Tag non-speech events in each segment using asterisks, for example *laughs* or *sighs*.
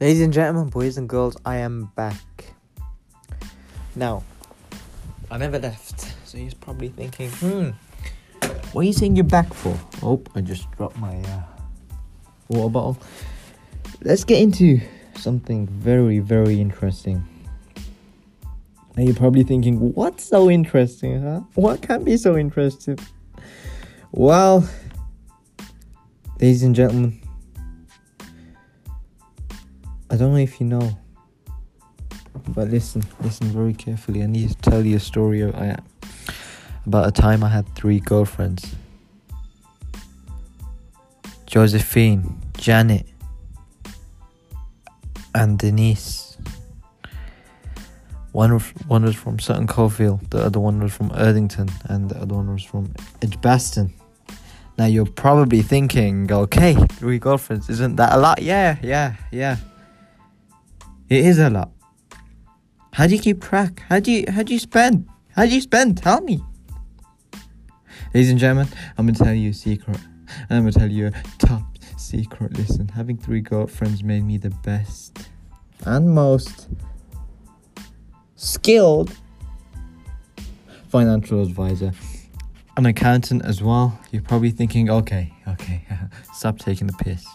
Ladies and gentlemen, boys and girls, I am back. Now, I never left, so he's probably thinking, hmm, what are you saying you're back for? Oh, I just dropped my uh, water bottle. Let's get into something very, very interesting. Now you're probably thinking, what's so interesting, huh? What can be so interesting? Well, ladies and gentlemen, I don't know if you know, but listen, listen very carefully. I need to tell you a story about a time I had three girlfriends Josephine, Janet, and Denise. One, one was from Sutton Coldfield, the other one was from Erdington, and the other one was from Edgbaston. Now you're probably thinking, okay, three girlfriends, isn't that a lot? Yeah, yeah, yeah. It is a lot. How do you keep track? How do you how do you spend? How do you spend? Tell me. Ladies and gentlemen, I'm gonna tell you a secret. I'm gonna tell you a top secret. Listen, having three girlfriends made me the best and most skilled financial advisor. An accountant as well. You're probably thinking, okay, okay, *laughs* stop taking the piss.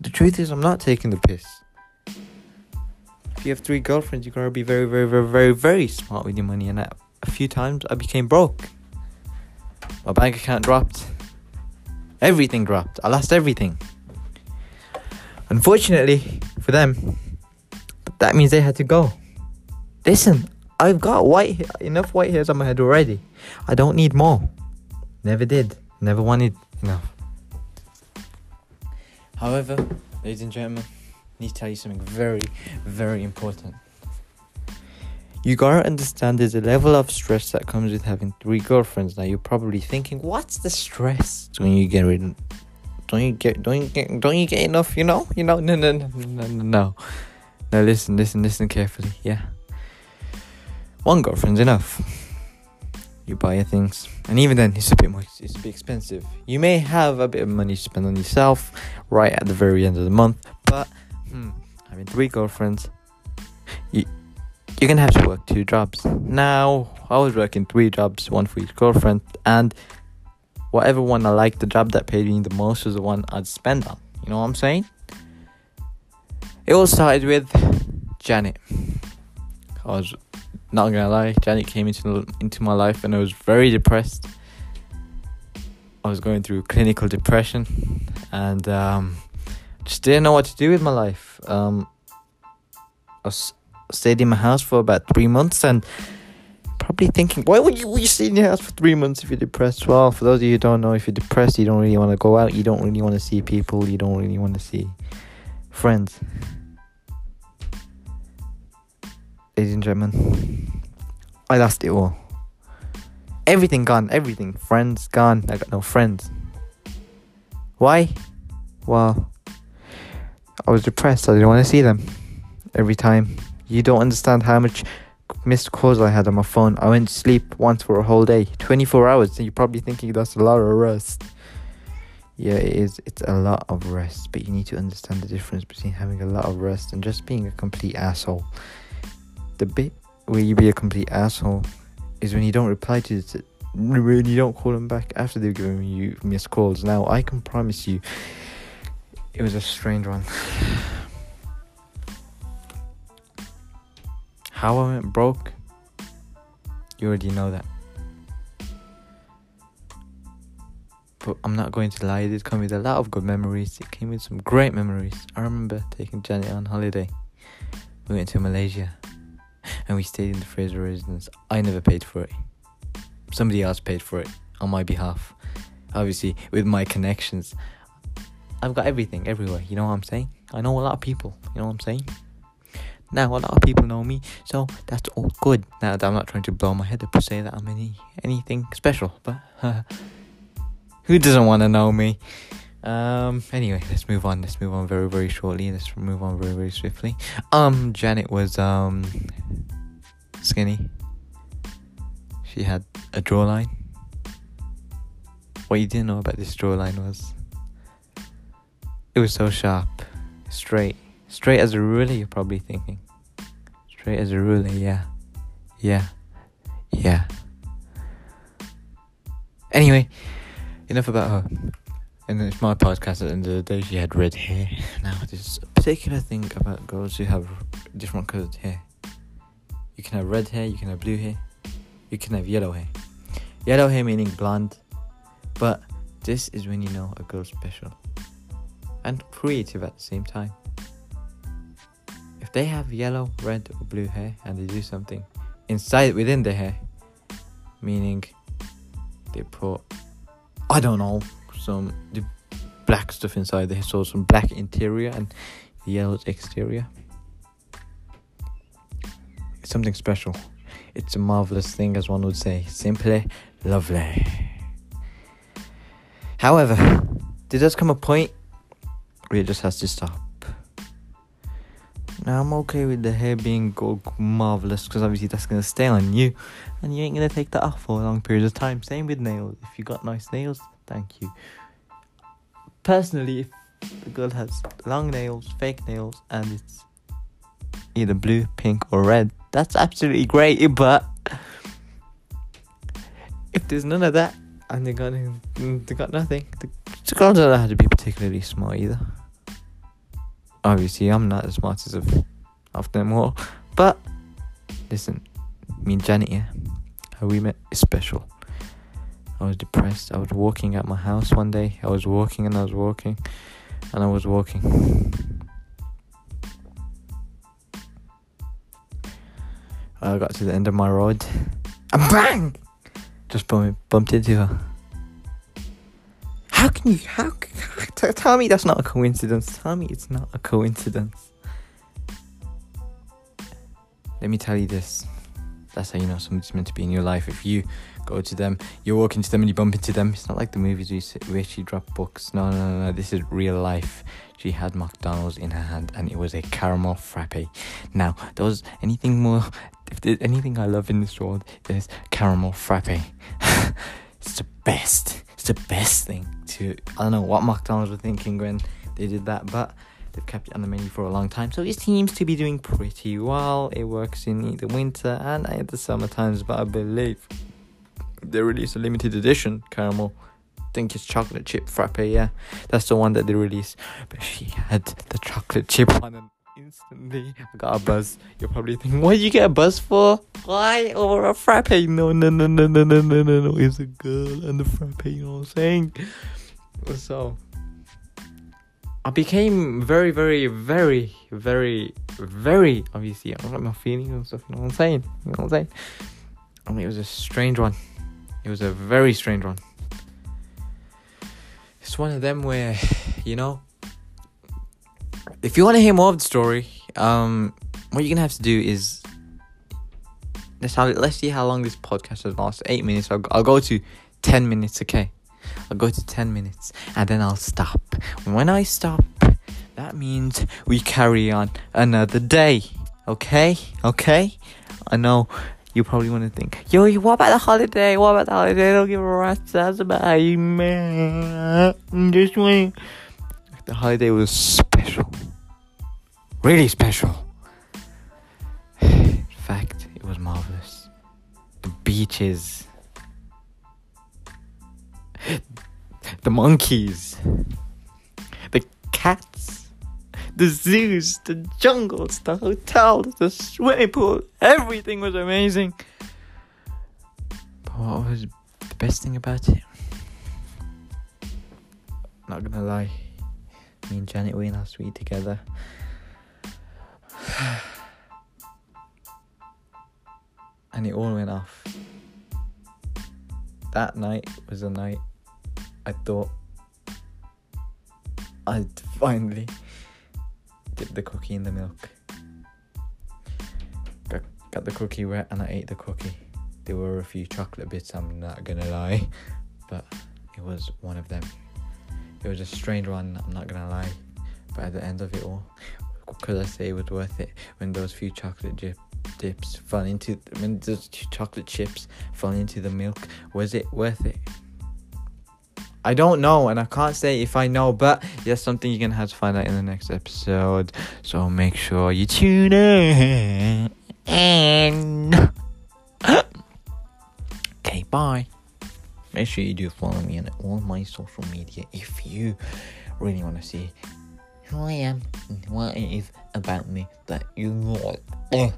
The truth is, I'm not taking the piss you have three girlfriends, you gotta be very, very, very, very, very smart with your money. And a few times I became broke. My bank account dropped. Everything dropped. I lost everything. Unfortunately for them, that means they had to go. Listen, I've got white enough white hairs on my head already. I don't need more. Never did. Never wanted enough. However, ladies and gentlemen, need to tell you something very, very important. You gotta understand there's a level of stress that comes with having three girlfriends. Now you're probably thinking, what's the stress when you get rid? Don't you get? Don't you get? Don't you get enough? You know? You know? No, no, no, no, no, no. Now listen, listen, listen carefully. Yeah. One girlfriend's enough. You buy your things, and even then, it's a bit more. It's a bit expensive. You may have a bit of money to spend on yourself right at the very end of the month, but hmm, having three girlfriends, you, you're gonna have to work two jobs. Now, I was working three jobs, one for each girlfriend, and whatever one I liked, the job that paid me the most was the one I'd spend on. You know what I'm saying? It all started with Janet. I was not gonna lie, Janet came into into my life and I was very depressed. I was going through clinical depression, and um, just didn't know what to do with my life. Um, I stayed in my house for about three months and probably thinking, why would you, would you stay in your house for three months if you're depressed? Well, for those of you who don't know, if you're depressed, you don't really want to go out, you don't really want to see people, you don't really want to see friends. Ladies and gentlemen, I lost it all. Everything gone, everything. Friends gone. I got no friends. Why? Well, I was depressed. I didn't want to see them every time. You don't understand how much missed calls I had on my phone. I went to sleep once for a whole day, 24 hours. And you're probably thinking that's a lot of rest. Yeah, it is. It's a lot of rest, but you need to understand the difference between having a lot of rest and just being a complete asshole. The bit where you be a complete asshole is when you don't reply to it, when you don't call them back after they've given you missed calls. Now, I can promise you it was a strange one. *sighs* How I went broke, you already know that. But I'm not going to lie, it did come with a lot of good memories. It came with some great memories. I remember taking Janet on holiday. We went to Malaysia and we stayed in the Fraser residence. I never paid for it. Somebody else paid for it on my behalf. Obviously, with my connections, I've got everything everywhere. You know what I'm saying? I know a lot of people. You know what I'm saying? Now a lot of people know me, so that's all good. Now I'm not trying to blow my head up or say that I'm any anything special, but *laughs* who doesn't want to know me? Um. Anyway, let's move on. Let's move on very very shortly. Let's move on very very swiftly. Um. Janet was um skinny. She had a jawline. What you didn't know about this jawline was it was so sharp, straight, Straight as a ruler, you're probably thinking. Straight as a ruler, yeah. Yeah. Yeah. Anyway, enough about her. And it's my podcast at the end of the day. She had red hair. Now, there's a particular thing about girls who have different coloured hair. You can have red hair, you can have blue hair, you can have yellow hair. Yellow hair meaning blonde, but this is when you know a girl's special and creative at the same time. If they have yellow, red, or blue hair and they do something inside within their hair, meaning they put, I don't know, some the black stuff inside the hair, so some black interior and yellow exterior. It's something special. It's a marvelous thing, as one would say. Simply lovely. However, there does come a point it just has to stop. Now I'm okay with the hair being marvelous because obviously that's gonna stay on you, and you ain't gonna take that off for a long period of time. Same with nails. If you got nice nails, thank you. Personally, if the girl has long nails, fake nails, and it's either blue, pink, or red, that's absolutely great. But if there's none of that, and they got they got nothing, the, the girls don't have to be particularly smart either. Obviously, I'm not as smart as of, of them all, but listen, me and Janet, yeah, how we met is special. I was depressed. I was walking at my house one day. I was walking and I was walking and I was walking. I got to the end of my road and bang! Just bumped, bumped into her. How can you? How? *laughs* Tell me that's not a coincidence. Tell me it's not a coincidence. Let me tell you this. That's how you know somebody's meant to be in your life. If you go to them, you walk into them and you bump into them. It's not like the movies we see, where she dropped books. No, no, no, no. This is real life. She had McDonald's in her hand and it was a caramel frappe. Now, there was anything more. If there's anything I love in this world, is caramel frappe. *laughs* it's the best. It's the best thing to. I don't know what McDonald's were thinking when they did that, but they've kept it on the menu for a long time, so it seems to be doing pretty well. It works in the winter and in the summer times, but I believe they released a limited edition caramel. I think it's chocolate chip frappe. Yeah, that's the one that they released. But she had the chocolate chip one, instantly I got a buzz. You're probably thinking, what did you get a buzz for? Why or a frappe? No, no, no, no, no, no, no, no, no. It's a girl and the frappe. You know what I'm saying? So I became very, very, very, very, very obviously. I don't like my feelings and stuff. You know what I'm saying? You know what I'm saying? I mean, it was a strange one. It was a very strange one. It's one of them where, you know, if you want to hear more of the story, um, what you're gonna have to do is let's have, let's see how long this podcast has lasted. Eight minutes. I'll, I'll go to ten minutes. Okay, I'll go to ten minutes and then I'll stop. When I stop, that means we carry on another day. Okay, okay. I know you probably want to think, yo, what about the holiday? What about the holiday? Don't give a rat's ass about you, man. Just waiting. The holiday was special. Really special. *sighs* In fact, it was marvelous. The beaches. *sighs* The monkeys. The cats. The zoos, the jungles, the hotels, the swimming pool, everything was amazing. But what was the best thing about it? Not gonna lie, me and Janet were in our suite together. And it all went off. That night was a night I thought I'd finally dip the cookie in the milk. Got, got the cookie wet and I ate the cookie. There were a few chocolate bits, I'm not gonna lie, but it was one of them. It was a strange one, I'm not gonna lie, but at the end of it all, could I say was worth it when those few chocolate dip, dips fell into when those chocolate chips fell into the milk? Was it worth it? I don't know, and I can't say if I know, but that's something you're gonna have to find out in the next episode. So make sure you tune in. And *laughs* okay, bye. Make sure you do follow me on all my social media if you really want to see who I am and what it is about me that you want. Eh,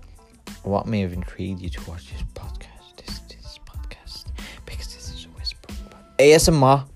what may have intrigued you to watch this podcast, this this podcast, because this is a whisper. ASMR.